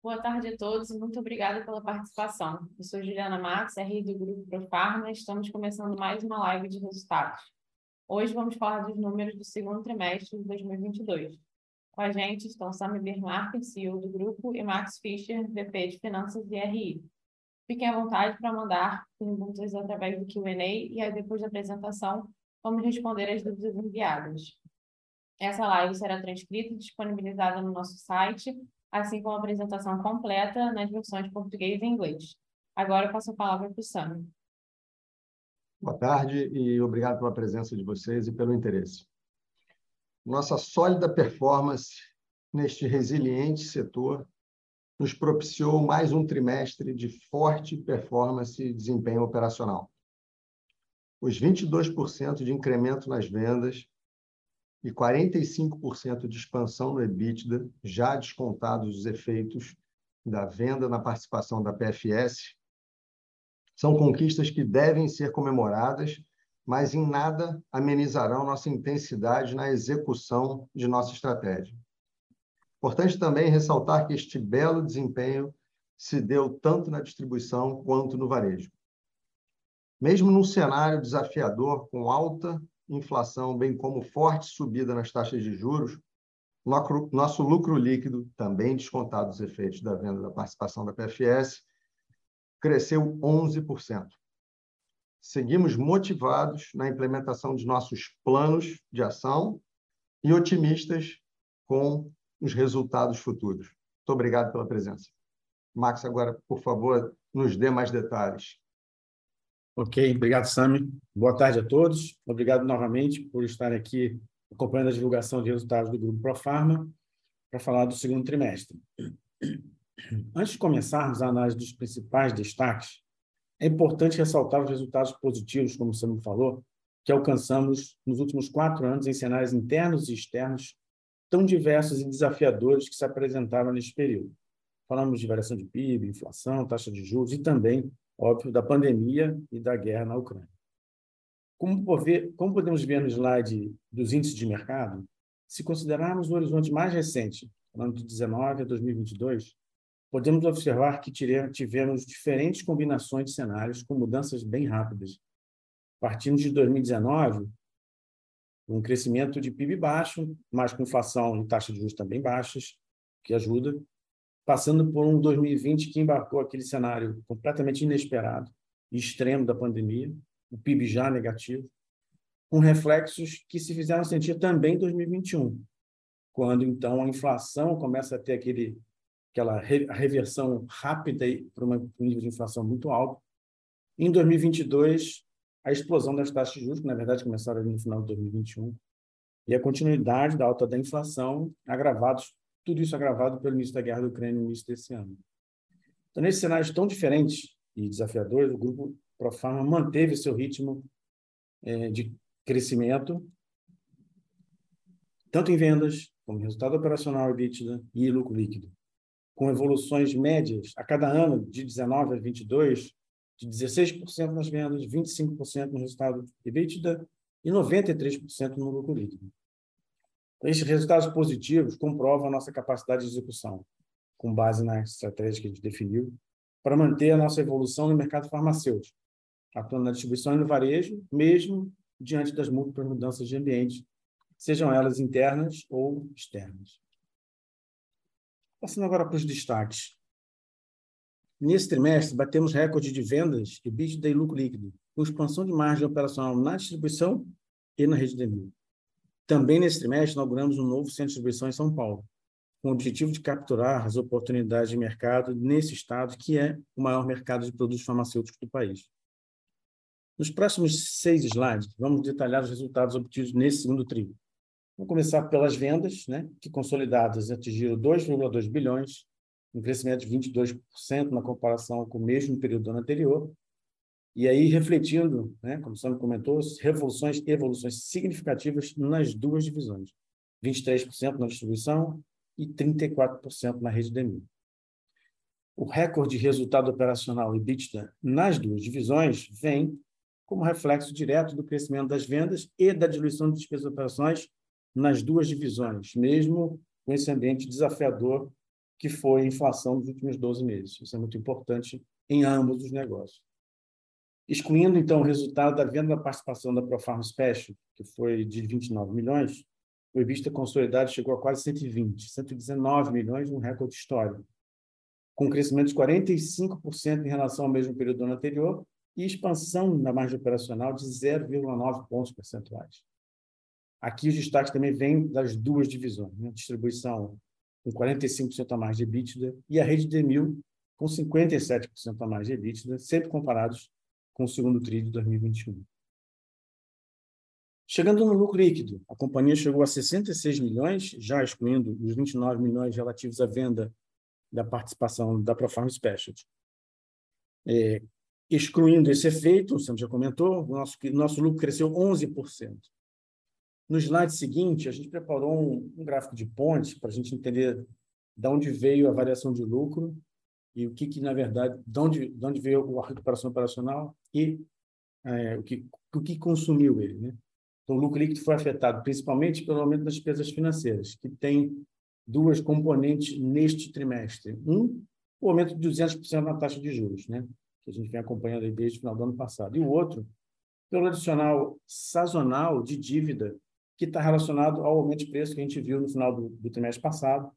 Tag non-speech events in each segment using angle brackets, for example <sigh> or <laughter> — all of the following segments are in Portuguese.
Boa tarde a todos e muito obrigada pela participação. Eu sou Juliana Max, RI do Grupo Profarma, e estamos começando mais uma live de resultados. Hoje vamos falar dos números do segundo trimestre de 2022. Com a gente estão Sami Birmark, CEO do grupo, e Max Fischer, VP de Finanças e RI. Fiquem à vontade para mandar perguntas através do Q&A e aí depois da apresentação vamos responder as dúvidas enviadas. Essa live será transcrita e disponibilizada no nosso site, assim como a apresentação completa nas versões português e inglês. Agora eu passo a palavra para o Sami. Boa tarde e obrigado pela presença de vocês e pelo interesse. Nossa sólida performance neste resiliente setor nos propiciou mais um trimestre de forte performance e desempenho operacional. Os 22% de incremento nas vendas e 45% de expansão no EBITDA, já descontados os efeitos da venda na participação da PFS, são conquistas que devem ser comemoradas, mas em nada amenizarão nossa intensidade na execução de nossa estratégia. Importante também ressaltar que este belo desempenho se deu tanto na distribuição quanto no varejo. Mesmo num cenário desafiador, com alta inflação, bem como forte subida nas taxas de juros, nosso lucro líquido, também descontado os efeitos da venda da participação da PFS, cresceu 11%. Seguimos motivados na implementação de nossos planos de ação e otimistas com os resultados futuros. Muito obrigado pela presença. Max, agora, por favor, nos dê mais detalhes. Ok, obrigado, Sami. Boa tarde a todos. Obrigado novamente por estar aqui acompanhando a divulgação de resultados do Grupo Profarma para falar do segundo trimestre. Antes de começarmos a análise dos principais destaques, é importante ressaltar os resultados positivos, como o Sami falou, que alcançamos nos últimos quatro anos em cenários internos e externos tão diversos e desafiadores que se apresentaram neste período. Falamos de variação de PIB, inflação, taxa de juros e também óbvio, da pandemia e da guerra na Ucrânia. Como, podemos ver no slide dos índices de mercado, se considerarmos o horizonte mais recente, ano de 19 a 2022, podemos observar que tivemos diferentes combinações de cenários com mudanças bem rápidas. Partindo de 2019, um crescimento de PIB baixo, mas com inflação e taxa de juros também baixas, que ajuda, passando por um 2020 que embarcou aquele cenário completamente inesperado e extremo da pandemia, o PIB já negativo, com reflexos que se fizeram sentir também em 2021, quando então a inflação começa a ter aquele aquela reversão rápida para um nível de inflação muito alto. Em 2022, a explosão das taxas de juros, que na verdade começaram no final de 2021, e a continuidade da alta da inflação, agravados tudo isso agravado pelo início da guerra da Ucrânia no início desse ano. Então, nesses cenários tão diferentes e desafiadores, o grupo Profarma manteve seu ritmo é, de crescimento, tanto em vendas, como resultado operacional EBITDA e lucro líquido, com evoluções médias a cada ano de 19 a 22, de 16% nas vendas, 25% no resultado EBITDA e 93% no lucro líquido. Esses resultados positivos comprovam a nossa capacidade de execução, com base na estratégia que a gente definiu, para manter a nossa evolução no mercado farmacêutico, atuando na distribuição e no varejo, mesmo diante das múltiplas mudanças de ambiente, sejam elas internas ou externas. Passando agora para os destaques. Nesse trimestre, batemos recorde de vendas, EBITDA e lucro líquido, com expansão de margem operacional na distribuição e na rede de mil. Também nesse trimestre, inauguramos um novo centro de distribuição em São Paulo, com o objetivo de capturar as oportunidades de mercado nesse estado, que é o maior mercado de produtos farmacêuticos do país. Nos próximos seis slides, vamos detalhar os resultados obtidos nesse segundo trimestre. Vamos começar pelas vendas, né, que consolidadas atingiram 2,2 bilhões, um crescimento de 22% na comparação com o mesmo período do ano anterior, e aí, refletindo, né, como o Sam comentou, revoluções e evoluções significativas nas duas divisões. 23% na distribuição e 34% na rede DMI. O recorde de resultado operacional EBITDA nas duas divisões vem como reflexo direto do crescimento das vendas e da diluição de despesas operações nas duas divisões, mesmo com esse ambiente desafiador que foi a inflação dos últimos 12 meses. Isso é muito importante em ambos os negócios. Excluindo, então, o resultado da venda da participação da Profarm Special, que foi de 29 milhões, o EBITDA consolidado chegou a quase 120, 119 milhões, um recorde histórico, com um crescimento de 45% em relação ao mesmo período do ano anterior e expansão na margem operacional de 0,9 pontos percentuais. Aqui os destaques também vêm das duas divisões, né? distribuição com 45% a mais de EBITDA e a rede de mil com 57% a mais de EBITDA, sempre comparados com o segundo TRI de 2021. Chegando no lucro líquido, a companhia chegou a 66 milhões, já excluindo os 29 milhões relativos à venda da participação da Profarm Specialty. É, excluindo esse efeito, o Sam já comentou, o nosso, nosso lucro cresceu 11%. No slide seguinte, a gente preparou um, um gráfico de ponte para a gente entender de onde veio a variação de lucro e o que, que na verdade, de onde, de onde veio a recuperação operacional e é, o, que, o que consumiu ele. Né? Então, o lucro líquido foi afetado principalmente pelo aumento das despesas financeiras, que tem duas componentes neste trimestre. Um, o aumento de 200% na taxa de juros, né? que a gente vem acompanhando desde o final do ano passado. E o outro, pelo adicional sazonal de dívida, que está relacionado ao aumento de preço que a gente viu no final do, do trimestre passado,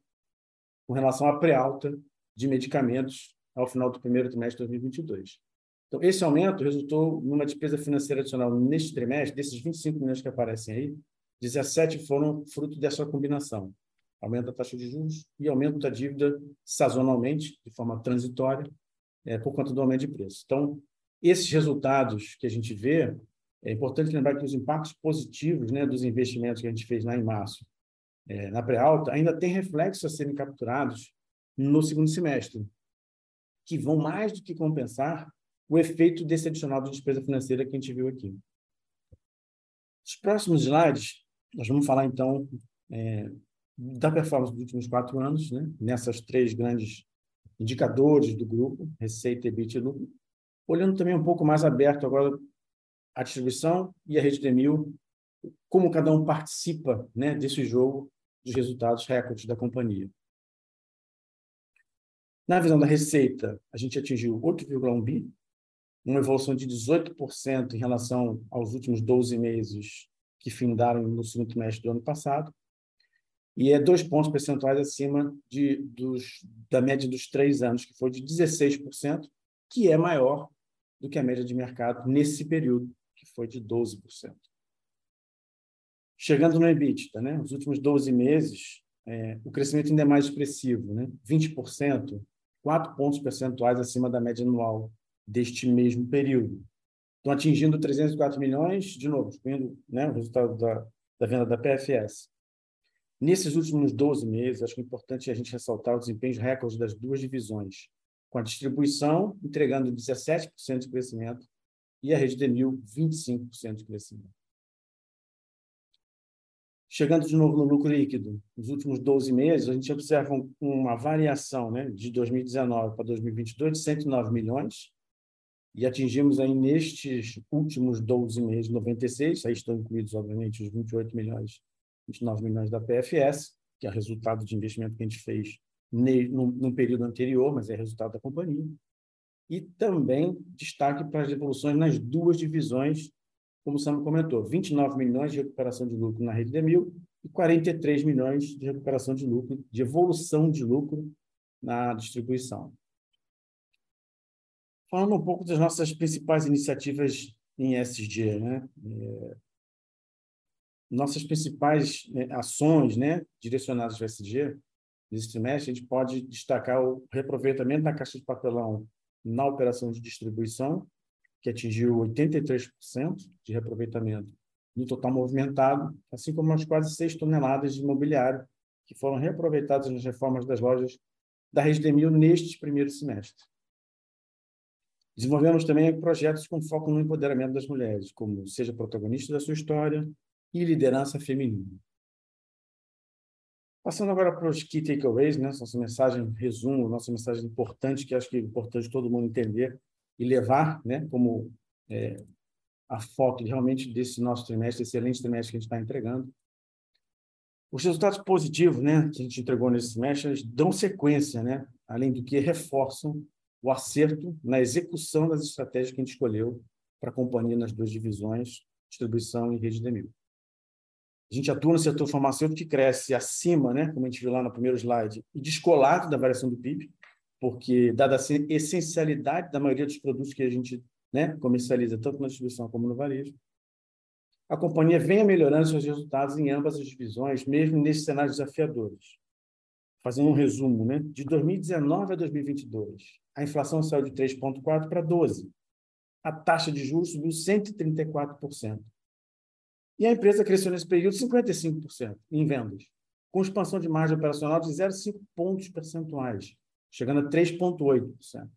com relação à pré-alta de medicamentos ao final do primeiro trimestre de 2022. Então, esse aumento resultou numa despesa financeira adicional neste trimestre, desses 25 milhões que aparecem aí, 17 foram fruto dessa combinação. Aumento da taxa de juros e aumento da dívida sazonalmente, de forma transitória, é, por conta do aumento de preço. Então, esses resultados que a gente vê, é importante lembrar que os impactos positivos né, dos investimentos que a gente fez lá em março, é, na pré-alta, ainda tem reflexos a serem capturados no segundo semestre, que vão mais do que compensar o efeito desse adicional de despesa financeira que a gente viu aqui. Os próximos slides, nós vamos falar, então, é, da performance dos últimos quatro anos, né, nessas três grandes indicadores do grupo, receita, EBIT e lucro, olhando também um pouco mais aberto agora a distribuição e a rede de mil, como cada um participa né, desse jogo dos resultados recordes da companhia. Na visão da receita, a gente atingiu 8,1 bi, uma evolução de 18% em relação aos últimos 12 meses que findaram no segundo trimestre do ano passado, e é dois pontos percentuais acima de, dos, da média dos três anos, que foi de 16%, que é maior do que a média de mercado nesse período, que foi de 12%. Chegando no EBITDA, né? os últimos 12 meses, é, o crescimento ainda é mais expressivo, né? 20%, 4 pontos percentuais acima da média anual deste mesmo período. Estão atingindo 304 milhões, de novo, excluindo né, o resultado da, da venda da PFS. Nesses últimos 12 meses, acho que é importante a gente ressaltar o desempenho recordes das duas divisões, com a distribuição entregando 17% de crescimento e a rede de mil 25% de crescimento. Chegando de novo no lucro líquido, nos últimos 12 meses, a gente observa uma variação né, de 2019 para 2022 de 109 milhões, e atingimos aí nestes últimos 12 meses 96, aí estão incluídos, obviamente, os 28 milhões 29 milhões da PFS, que é resultado de investimento que a gente fez no, período anterior, mas é resultado da companhia. E também destaque para as evoluções nas duas divisões, como o Sam comentou, 29 milhões de recuperação de lucro na rede de mil e 43 milhões de recuperação de lucro, de evolução de lucro na distribuição. Falando um pouco das nossas principais iniciativas em SG, né? É, nossas principais né, ações né, direcionadas ao SG, nesse trimestre, a gente pode destacar o reaproveitamento da caixa de papelão na operação de distribuição, que atingiu 83% de reaproveitamento no total movimentado, assim como as quase 6 toneladas de imobiliário que foram reaproveitadas nas reformas das lojas da Rede Demil neste primeiro semestre. Desenvolvemos também projetos com foco no empoderamento das mulheres, como seja protagonista da sua história, e liderança feminina. Passando agora para os key takeaways, né? nossa mensagem, resumo, nossa mensagem importante, que acho que é importante todo mundo entender e levar né? como é, a foto realmente desse nosso trimestre, excelente trimestre que a gente está entregando. Os resultados positivos né, que a gente entregou nesse semestre dão sequência, né, além do que reforçam o acerto na execução das estratégias que a gente escolheu para a companhia nas duas divisões, distribuição e rede de mil. A gente atua no setor farmacêutico que cresce acima, né, como a gente viu lá no primeiro slide, e descolado da variação do PIB, porque, dada a essencialidade da maioria dos produtos que a gente né, comercializa, tanto na distribuição como no varejo, a companhia venha melhorando seus resultados em ambas as divisões, mesmo nesses cenários desafiadores. Fazendo um resumo, né? de 2019 a 2022, a inflação saiu de 3,4% para 12%. A taxa de juros subiu 134%. E a empresa cresceu nesse período 55% em vendas, com expansão de margem operacional de 0,5 pontos percentuais, chegando a 3,8%.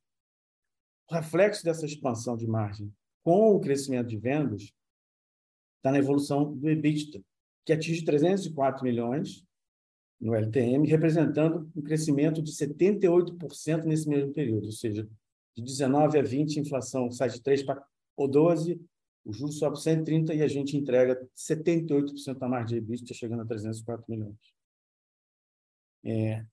O reflexo dessa expansão de margem com o crescimento de vendas está na evolução do EBITDA, que atinge 304 milhões no LTM, representando um crescimento de 78% nesse mesmo período, ou seja, de 19 a 20, a inflação sai de 3 para 12, o juros sobe 130 e a gente entrega 78% da margem de EBITDA, chegando a 304 milhões. É,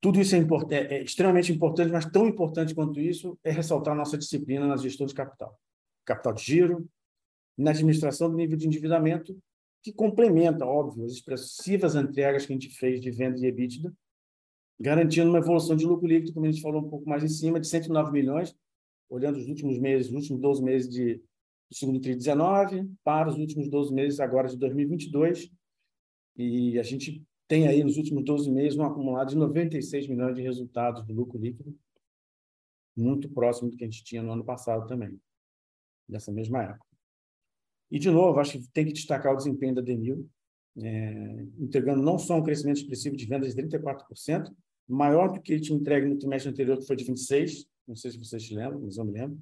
tudo isso é, é, é, extremamente importante, mas tão importante quanto isso é ressaltar a nossa disciplina na gestão de capital. Capital de giro, na administração do nível de endividamento, que complementa, óbvio, as expressivas entregas que a gente fez de venda e EBITDA, garantindo uma evolução de lucro líquido, como a gente falou um pouco mais em cima, de 109 milhões, olhando os últimos meses, os últimos 12 meses de, do segundo TRI 19 para os últimos 12 meses agora de 2022. E a gente tem aí nos últimos 12 meses um acumulado de 96 milhões de resultados do lucro líquido, muito próximo do que a gente tinha no ano passado também, nessa mesma época. E, de novo, acho que tem que destacar o desempenho da Denil, é, entregando não só um crescimento expressivo de vendas de 34%, maior do que ele tinha entregue no trimestre anterior, que foi de 26%, não sei se vocês se lembram, mas eu me lembro,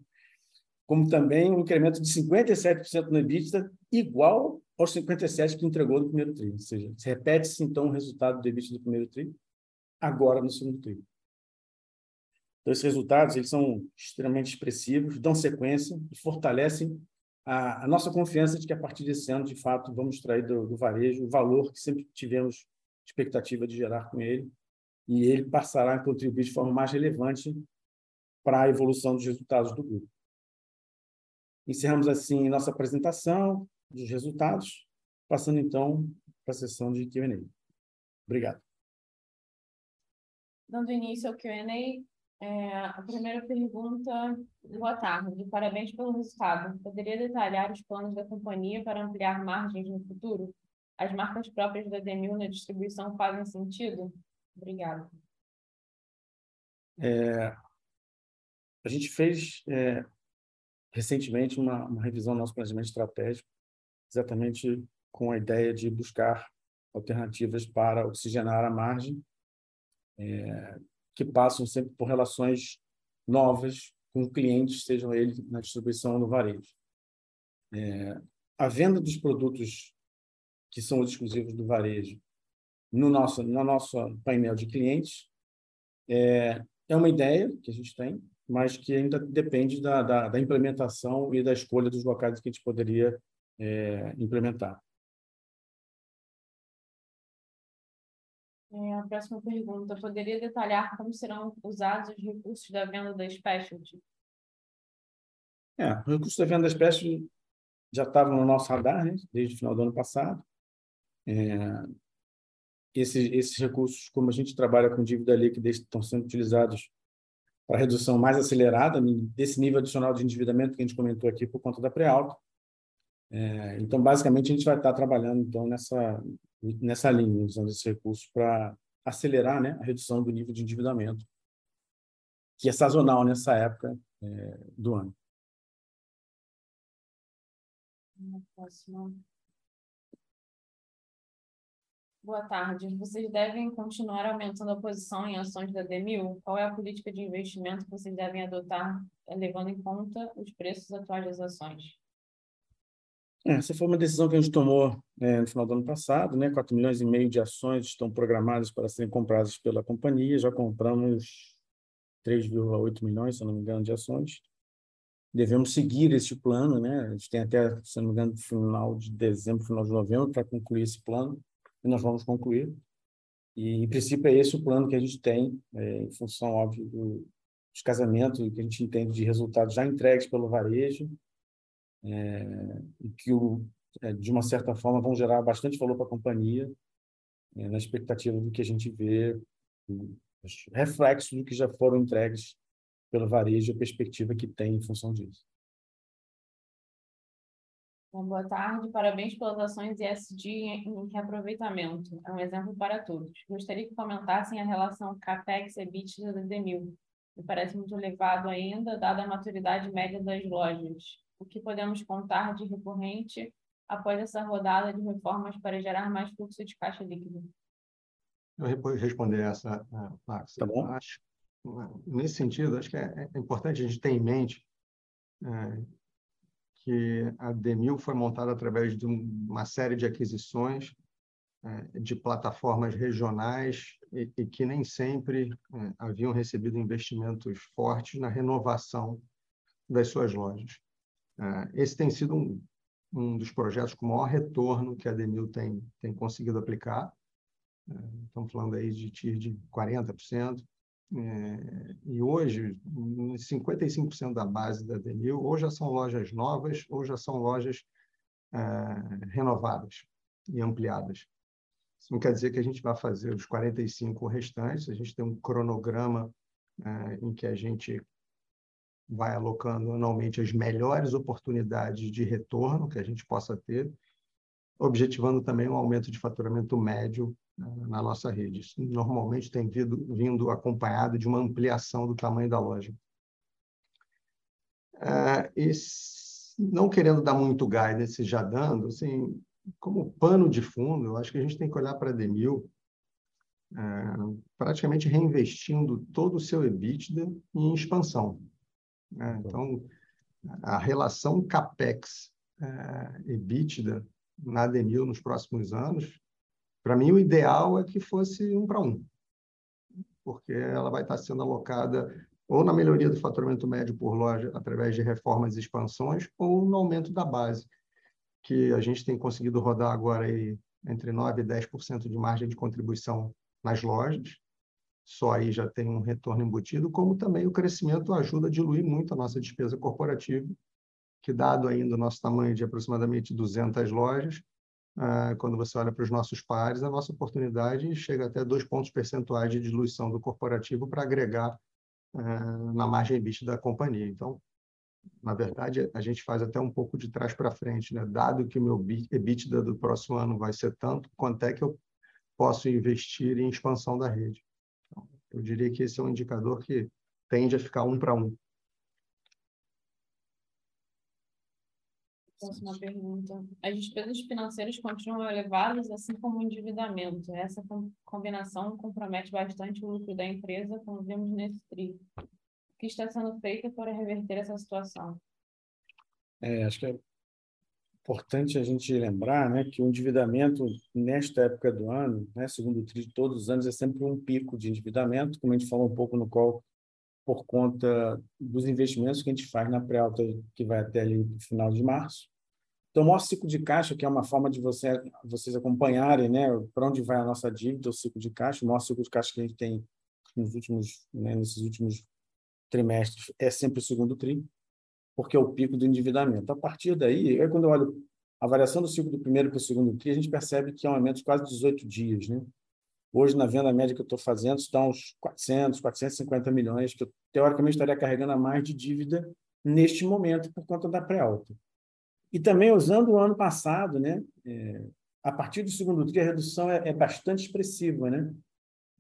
como também um incremento de 57% no EBITDA, igual aos 57% que entregou no primeiro tri. Ou seja, se repete-se, então, o resultado do EBITDA do primeiro tri, agora no segundo tri. Então, esses resultados eles são extremamente expressivos, dão sequência e fortalecem a, a, nossa confiança de que, a partir desse ano, de fato, vamos extrair do, do varejo o valor que sempre tivemos expectativa de gerar com ele, e ele passará a contribuir de forma mais relevante para a evolução dos resultados do grupo. Encerramos, assim, nossa apresentação dos resultados, passando, então, para a sessão de Q&A. Obrigado. Dando início ao Q&A, é, a primeira pergunta, boa tarde, parabéns pelo resultado. Poderia detalhar os planos da companhia para ampliar margens no futuro? As marcas próprias da Demil na distribuição fazem sentido? Obrigada. É, a gente fez é, recentemente uma, uma revisão do nosso planejamento estratégico, exatamente com a ideia de buscar alternativas para oxigenar a margem, é, que passam sempre por relações novas com clientes, sejam eles na distribuição ou no varejo. É, a venda dos produtos que são os exclusivos do varejo no nosso, no nosso painel de clientes é, é uma ideia que a gente tem, mas que ainda depende da, da, da implementação e da escolha dos locais que a gente poderia é, implementar. É, a próxima pergunta. Poderia detalhar como serão usados os recursos da venda da Specialty? É, o recurso da venda da Specialty já estava no nosso radar né, desde o final do ano passado. É, esses, esses recursos, como a gente trabalha com dívida líquida, estão sendo utilizados para redução mais acelerada desse nível adicional de endividamento que a gente comentou aqui por conta da pré-alta. É, então, basicamente, a gente vai estar trabalhando então nessa nessa linha, usando esse recurso para acelerar né, a redução do nível de endividamento, que é sazonal nessa época é, do ano. Boa tarde. Vocês devem continuar aumentando a posição em ações da Demil? Qual é a política de investimento que vocês devem adotar, levando em conta os preços atuais das ações? É, essa foi uma decisão que a gente tomou é, no final do ano passado, né? 4 milhões e meio de ações estão programadas para serem compradas pela companhia, já compramos 3,8 milhões, se não me engano, de ações. Devemos seguir esse plano, né? A gente tem até, se não me engano, final de dezembro, final de novembro para concluir esse plano. e nós vamos concluir. E, em princípio, é esse o plano que a gente tem, é, em função, óbvio, do, dos casamentos, que a gente entende de resultados já entregues pelo varejo, é, e que, é, de uma certa forma, vão gerar bastante valor para a companhia, é, na expectativa do que a gente vê, reflexo do que já foram entregues pelo varejo, a perspectiva que tem em função disso. Bom, boa tarde, parabéns pelas ações ESG em reaproveitamento. É um exemplo para todos. Gostaria que comentassem a relação CAPEX-EBITDA da Demil. Me parece muito elevado ainda, dada a maturidade média das lojas. O que podemos contar de recorrente após essa rodada de reformas para gerar mais fluxo de caixa líquido? Eu vou responder essa, Max. Tá bom. Acho, nesse sentido, acho que é, é importante a gente ter em mente é, que a Demil foi montada através de uma série de aquisições é, de plataformas regionais e, e que nem sempre é, haviam recebido investimentos fortes na renovação das suas lojas. É, esse tem sido um, um dos projetos com maior retorno que a Demil tem, tem conseguido aplicar. Estamos falando aí de TIR de 40%, é, e hoje, 55% da base da Denil ou já são lojas novas ou já são lojas é, renovadas e ampliadas. Isso não quer dizer que a gente vai fazer os 45 restantes, a gente tem um cronograma é, em que a gente vai alocando anualmente as melhores oportunidades de retorno que a gente possa ter, objetivando também um aumento de faturamento médio na nossa rede. Isso normalmente tem vindo, vindo acompanhado de uma ampliação do tamanho da loja. É, e não querendo dar muito guidance, já dando, assim, como pano de fundo, eu acho que a gente tem que olhar para a Demil é, praticamente reinvestindo todo o seu EBITDA em expansão. Né? Então, a relação CAPEX é, EBITDA na Demil nos próximos anos para mim, o ideal é que fosse um para um, porque ela vai estar sendo alocada ou na melhoria do faturamento médio por loja através de reformas e expansões, ou no aumento da base, que a gente tem conseguido rodar agora aí entre 9% e 10% de margem de contribuição nas lojas. Só aí já tem um retorno embutido, como também o crescimento ajuda a diluir muito a nossa despesa corporativa, que dado ainda o nosso tamanho de aproximadamente 200 lojas, ah, quando você olha para os nossos pares, a nossa oportunidade chega até dois pontos percentuais de diluição do corporativo para agregar ah, na margem EBITDA da companhia. Então, na verdade, a gente faz até um pouco de trás para frente, né? Dado que o meu EBITDA do próximo ano vai ser tanto, quanto é que eu posso investir em expansão da rede? Eu diria que esse é um indicador que tende a ficar um para um. Próxima pergunta. As despesas financeiras continuam elevadas, assim como o endividamento. Essa combinação compromete bastante o lucro da empresa, como vimos nesse TRI. O que está sendo feito para reverter essa situação? É, acho que é importante a gente lembrar né, que o endividamento, nesta época do ano, né, segundo o TRI de todos os anos, é sempre um pico de endividamento, como a gente falou um pouco no qual por conta dos investimentos que a gente faz na pré-alta, que vai até ali no final de março. Então, o maior ciclo de caixa, que é uma forma de você, vocês acompanharem né, para onde vai a nossa dívida, o ciclo de caixa, o maior ciclo de caixa que a gente tem nos últimos, né, nesses últimos trimestres é sempre o segundo TRI, porque é o pico do endividamento. A partir daí, quando eu olho a variação do ciclo do primeiro para o segundo TRI, a gente percebe que é um aumento de quase 18 dias. Né? Hoje, na venda média que eu estou fazendo, está uns 400, 450 milhões, que eu, teoricamente, estaria carregando a mais de dívida neste momento por conta da pré-alta. E também usando o ano passado, né? É, a partir do segundo TRI, a redução é, é bastante expressiva, né?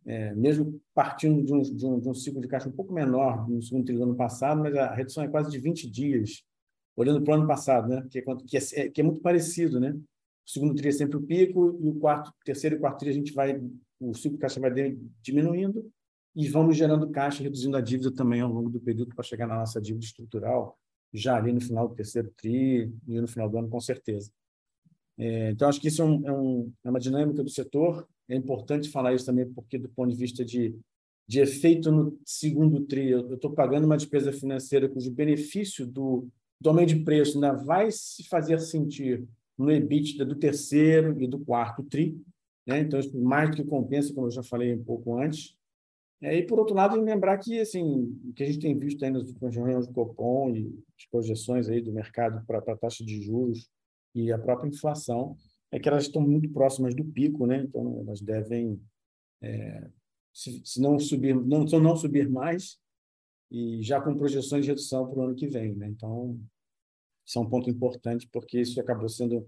É, mesmo partindo de um, de, um, de um, ciclo de caixa um pouco menor no segundo TRI do ano passado, mas a redução é quase de 20 dias, olhando para o ano passado, né? que, é, que, é, que é muito parecido. Né? O segundo TRI é sempre o pico, e o quarto, terceiro e quarto TRI a gente vai o ciclo de caixa vai diminuindo e vamos gerando caixa, reduzindo a dívida também ao longo do período para chegar na nossa dívida estrutural, já ali no final do terceiro TRI e no final do ano, com certeza. É, então, acho que isso é, um, é, um, é, uma dinâmica do setor. É importante falar isso também, porque, do ponto de vista de, de efeito no segundo TRI, eu estou pagando uma despesa financeira cujo benefício do, do aumento de preço ainda vai se fazer sentir no EBITDA do terceiro e do quarto TRI, Né? Então, isso mais do que compensa, como eu já falei um pouco antes. E, por outro lado, lembrar que assim, o que a gente tem visto aí nas últimas reuniões do Copom e as projeções aí do mercado para a taxa de juros e a própria inflação é que elas estão muito próximas do pico, né? Então, elas devem, é, se, se, não subir, não, se não subir mais, e já com projeções de redução para o ano que vem, né? Então, isso é um ponto importante, porque isso acabou sendo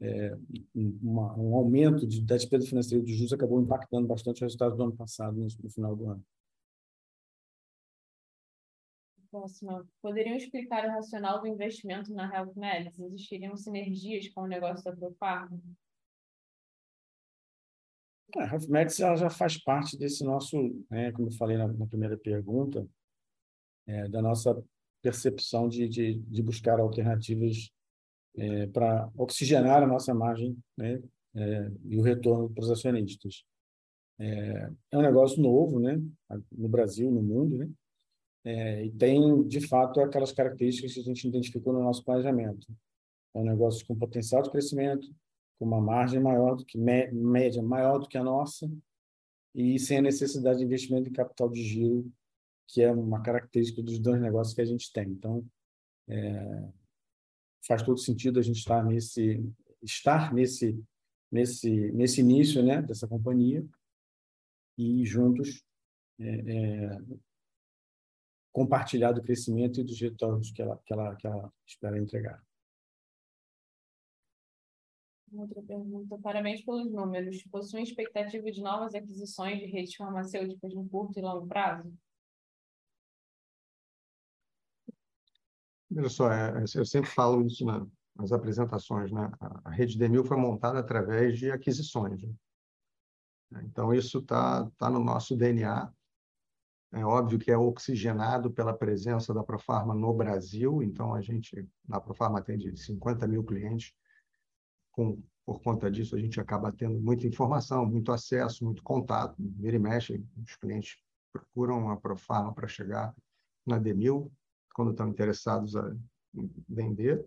é, uma, um aumento de, da despesa financeira de juros acabou impactando bastante o resultado do ano passado, no, no final do ano. Próxima. Poderiam explicar o racional do investimento na Health Medicine? Existiriam sinergias com o negócio da Profarma? A Health Medicine já faz parte desse nosso, né, como eu falei na, na primeira pergunta, é, da nossa percepção de, de, de buscar alternativas é, para oxigenar a nossa margem né, é, e o retorno para os acionistas. É, é, um negócio novo, né, no Brasil, no mundo, né, é, e tem, de fato, aquelas características que a gente identificou no nosso planejamento. É um negócio com potencial de crescimento, com uma margem maior do que média maior do que a nossa e sem a necessidade de investimento em capital de giro, que é uma característica dos dois negócios que a gente tem. Então, é, faz todo sentido a gente estar nesse estar nesse nesse nesse início né dessa companhia e juntos é, é, compartilhar do crescimento e dos retornos que ela que ela que ela espera entregar Outra pergunta. Parabéns pelos números. Possuem expectativa de novas aquisições de redes farmacêuticas no curto e longo prazo? Olha só, é, é, eu sempre falo isso na, nas apresentações, né? A rede Demil foi montada através de aquisições. Né? Então, isso está tá no nosso DNA. É óbvio que é oxigenado pela presença da Profarma no Brasil, então a gente, na Profarma atende 50 mil clientes, com, por conta disso a gente acaba tendo muita informação, muito acesso, muito contato, vira e mexe, os clientes procuram a Profarma para chegar na Demil, quando estão interessados em vender.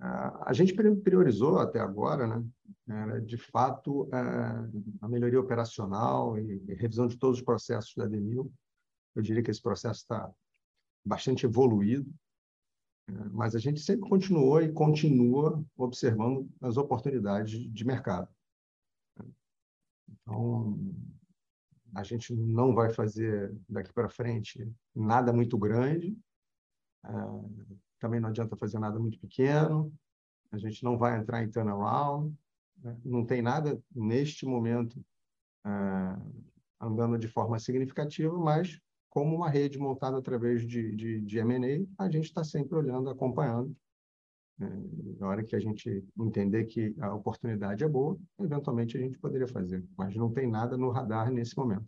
A gente priorizou até agora, né, de fato, a melhoria operacional e revisão de todos os processos da Denil. Eu diria que esse processo está bastante evoluído, mas a gente sempre continuou e continua observando as oportunidades de mercado. Então, a gente não vai fazer daqui para frente nada muito grande, é, também não adianta fazer nada muito pequeno. A gente não vai entrar em turnaround. Né? Não tem nada neste momento é, andando de forma significativa, mas como uma rede montada através de, de, de M&A, a gente está sempre olhando, acompanhando. É, na hora que a gente entender que a oportunidade é boa, eventualmente a gente poderia fazer, mas não tem nada no radar nesse momento.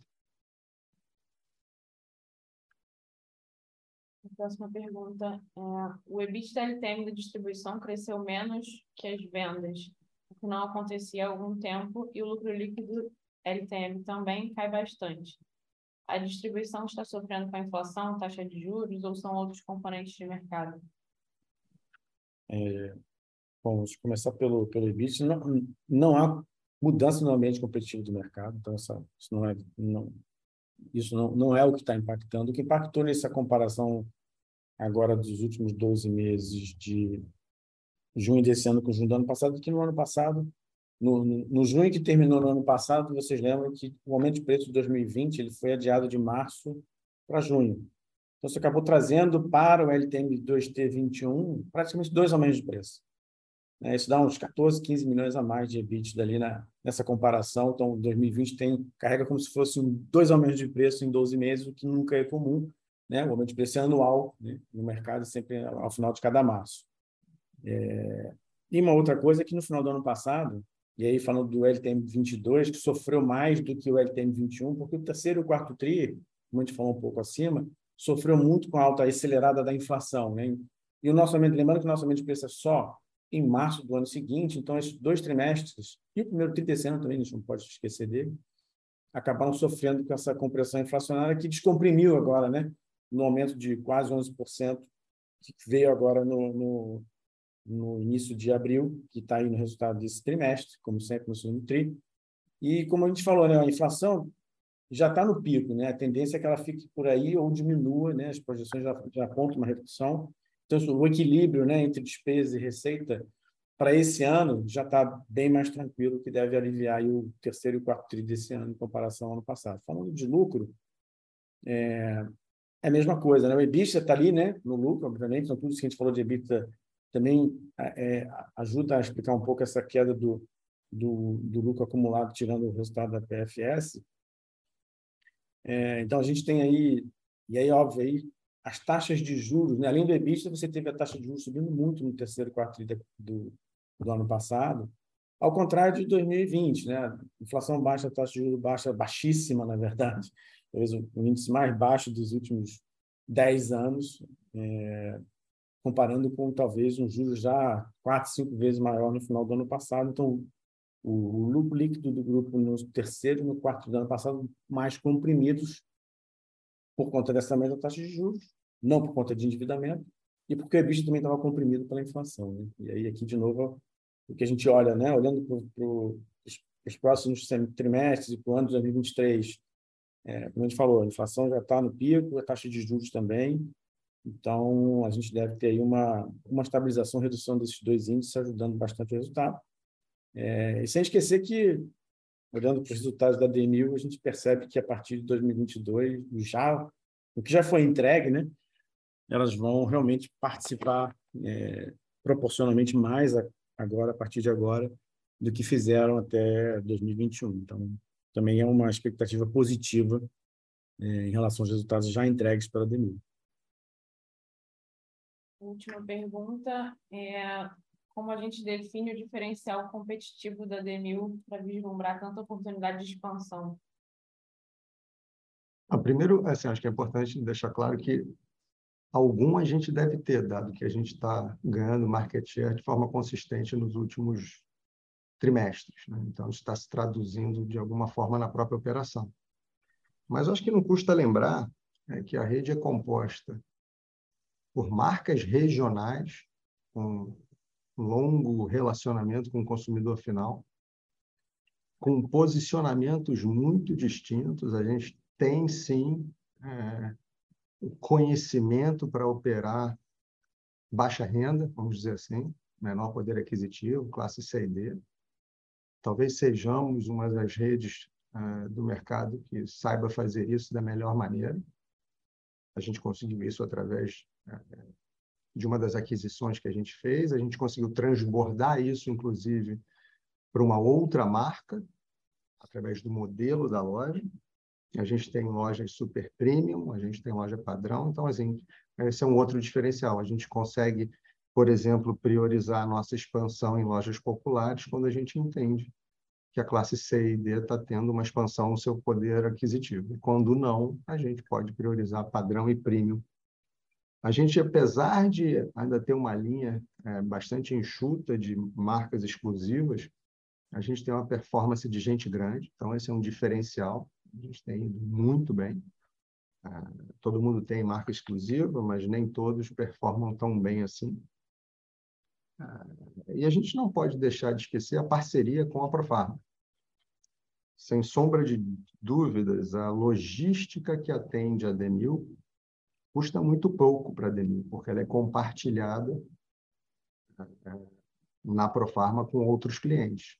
próxima pergunta. É, o EBITDA LTM da distribuição cresceu menos que as vendas, o que não acontecia há algum tempo, e o lucro líquido LTM também cai bastante. A distribuição está sofrendo com a inflação, taxa de juros, ou são outros componentes de mercado? É, bom, vamos começar pelo, pelo EBITDA. Não, não há mudança no ambiente competitivo do mercado, então essa, isso não é, não, isso não, não é o que está impactando. O que impactou nessa comparação agora dos últimos 12 meses de junho desse ano com junho do ano passado, que no ano passado, no, no, junho que terminou no ano passado, vocês lembram que o aumento de preço de 2020 ele foi adiado de março para junho. Então, você acabou trazendo para o LTM 2T21 praticamente dois aumentos de preço. Né? Isso dá uns 14, 15 milhões a mais de EBITDA ali na, nessa comparação. Então, 2020 tem, carrega como se fosse dois aumentos de preço em 12 meses, o que nunca é comum né? o aumento de preço é anual né? no mercado, sempre ao final de cada março. É... E uma outra coisa é que no final do ano passado, e aí falando do LTM 22, que sofreu mais do que o LTM 21, porque o terceiro e o quarto TRI, como a gente falou um pouco acima, sofreu muito com a alta acelerada da inflação. Né? E o nosso aumento, lembrando que o nosso aumento de preço é só em março do ano seguinte, então esses dois trimestres, e o primeiro trimestre também, a gente não pode esquecer dele, acabaram sofrendo com essa compressão inflacionária que descomprimiu agora, né? no aumento de quase 11%, que veio agora no, no, no início de abril, que está aí no resultado desse trimestre, como sempre no segundo TRI. E, como a gente falou, né, a inflação já está no pico, né? A tendência é que ela fique por aí ou diminua, né? As projeções já, já apontam uma redução. Então, o equilíbrio, né, entre despesa e receita para esse ano já está bem mais tranquilo, que deve aliviar o terceiro e quarto tri desse ano em comparação ao ano passado. Falando de lucro, é, é a mesma coisa, né? O EBITDA está ali, né, no lucro, obviamente, então tudo isso que a gente falou de EBITDA também é, ajuda a explicar um pouco essa queda do, do, do lucro acumulado, tirando o resultado da PFS. É, então, a gente tem aí, e aí, óbvio, aí, as taxas de juros, né? além do EBITDA, você teve a taxa de juros subindo muito no terceiro quarto do, do ano passado, ao contrário de 2020, né? Inflação baixa, taxa de juros baixa, baixíssima, na verdade, talvez o índice mais baixo dos últimos 10 anos, é, comparando com talvez um juros já quatro, cinco vezes maior no final do ano passado. Então, o, lucro líquido do grupo no terceiro e no quarto do ano passado mais comprimidos por conta dessa mesma taxa de juros, não por conta de endividamento, e porque o EBITDA também estava comprimido pela inflação. Né? E aí, aqui, de novo, o que a gente olha, né? olhando para os próximos trimestres e para o ano de 2023, é, como a gente falou, a inflação já está no pico, a taxa de juros também, então a gente deve ter aí uma, uma estabilização, redução desses dois índices, ajudando bastante o resultado. É, e sem esquecer que, olhando para os resultados da DMIL, a gente percebe que a partir de 2022, já, o que já foi entregue, né, elas vão realmente participar é, proporcionalmente mais a, agora, a partir de agora, do que fizeram até 2021. Então, também é uma expectativa positiva é, em relação aos resultados já entregues pela DMIL. Última pergunta é como a gente define o diferencial competitivo da DMIL para vislumbrar tanta oportunidade de expansão? Ah, primeiro, assim, acho que é importante deixar claro que algum a gente deve ter, dado que a gente está ganhando market share de forma consistente nos últimos trimestres. Né? Então, está se traduzindo de alguma forma na própria operação. Mas acho que não custa lembrar é, que a rede é composta por marcas regionais, com longo relacionamento com o consumidor final, com posicionamentos muito distintos. A gente tem, sim, é, o conhecimento para operar baixa renda, vamos dizer assim, menor poder aquisitivo, classe C e D. Talvez sejamos uma das redes é, do mercado que saiba fazer isso da melhor maneira. A gente conseguiu isso através de uma das aquisições que a gente fez. A gente conseguiu transbordar isso, inclusive, para uma outra marca, através do modelo da loja. A gente tem lojas super premium, a gente tem loja padrão, então, assim, esse é um outro diferencial. A gente consegue, por exemplo, priorizar a nossa expansão em lojas populares quando a gente entende que a classe C e D está tendo uma expansão no seu poder aquisitivo. E quando não, a gente pode priorizar padrão e premium a gente, apesar de ainda ter uma linha é, bastante enxuta de marcas exclusivas, a gente tem uma performance de gente grande, então esse é um diferencial. A gente tem ido muito bem. Ah, todo mundo tem marca exclusiva, mas nem todos performam tão bem assim. Ah, e a gente não pode deixar de esquecer a parceria com a Profarma. Sem sombra de dúvidas, a logística que atende a Demil custa muito pouco para a DENI, porque ela é compartilhada é, na Profarma com outros clientes.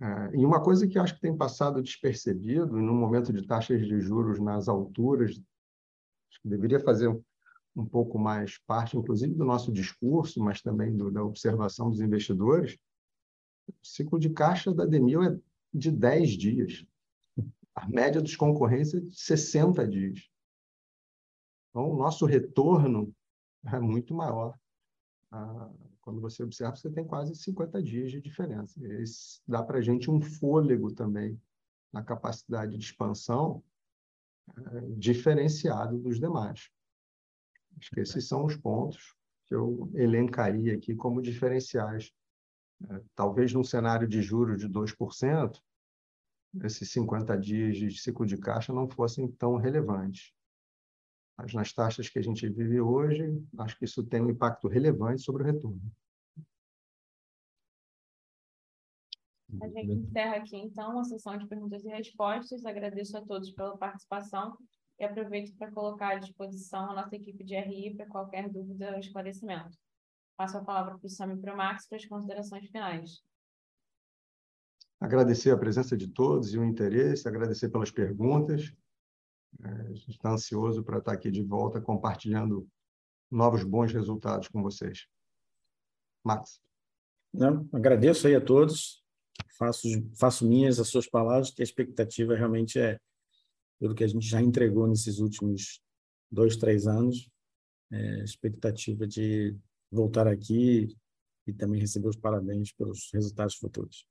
É, e uma coisa que acho que tem passado despercebido, no momento de taxas de juros nas alturas, acho que deveria fazer um pouco mais parte, inclusive, do nosso discurso, mas também do, da observação dos investidores, o ciclo de caixa da Demil é de 10 dias. A média dos concorrentes é de 60 dias. Então, o nosso retorno <laughs> é muito maior. Ah, quando você observa, você tem quase 50 dias de diferença. Isso dá para a gente um fôlego também na capacidade de expansão é, diferenciado dos demais. Acho que esses são os pontos que eu elencaria aqui como diferenciais. É, talvez num cenário de juros de 2%, esses 50 dias de ciclo de caixa não fossem tão relevantes. Mas nas taxas que a gente vive hoje, acho que isso tem um impacto relevante sobre o retorno. A gente encerra aqui, então, a sessão de perguntas e respostas. Agradeço a todos pela participação e aproveito para colocar à disposição a nossa equipe de RI para qualquer dúvida ou esclarecimento. Passo a palavra para o Sami e para o Max para as considerações finais. Agradecer a presença de todos e o interesse, agradecer pelas perguntas. É, a gente está ansioso para estar aqui de volta compartilhando novos bons resultados com vocês. Max. Não, agradeço aí a todos, faço, faço minhas as suas palavras, que a expectativa realmente é pelo que a gente já entregou nesses últimos dois, três anos, é, expectativa de voltar aqui e também receber os parabéns pelos resultados futuros.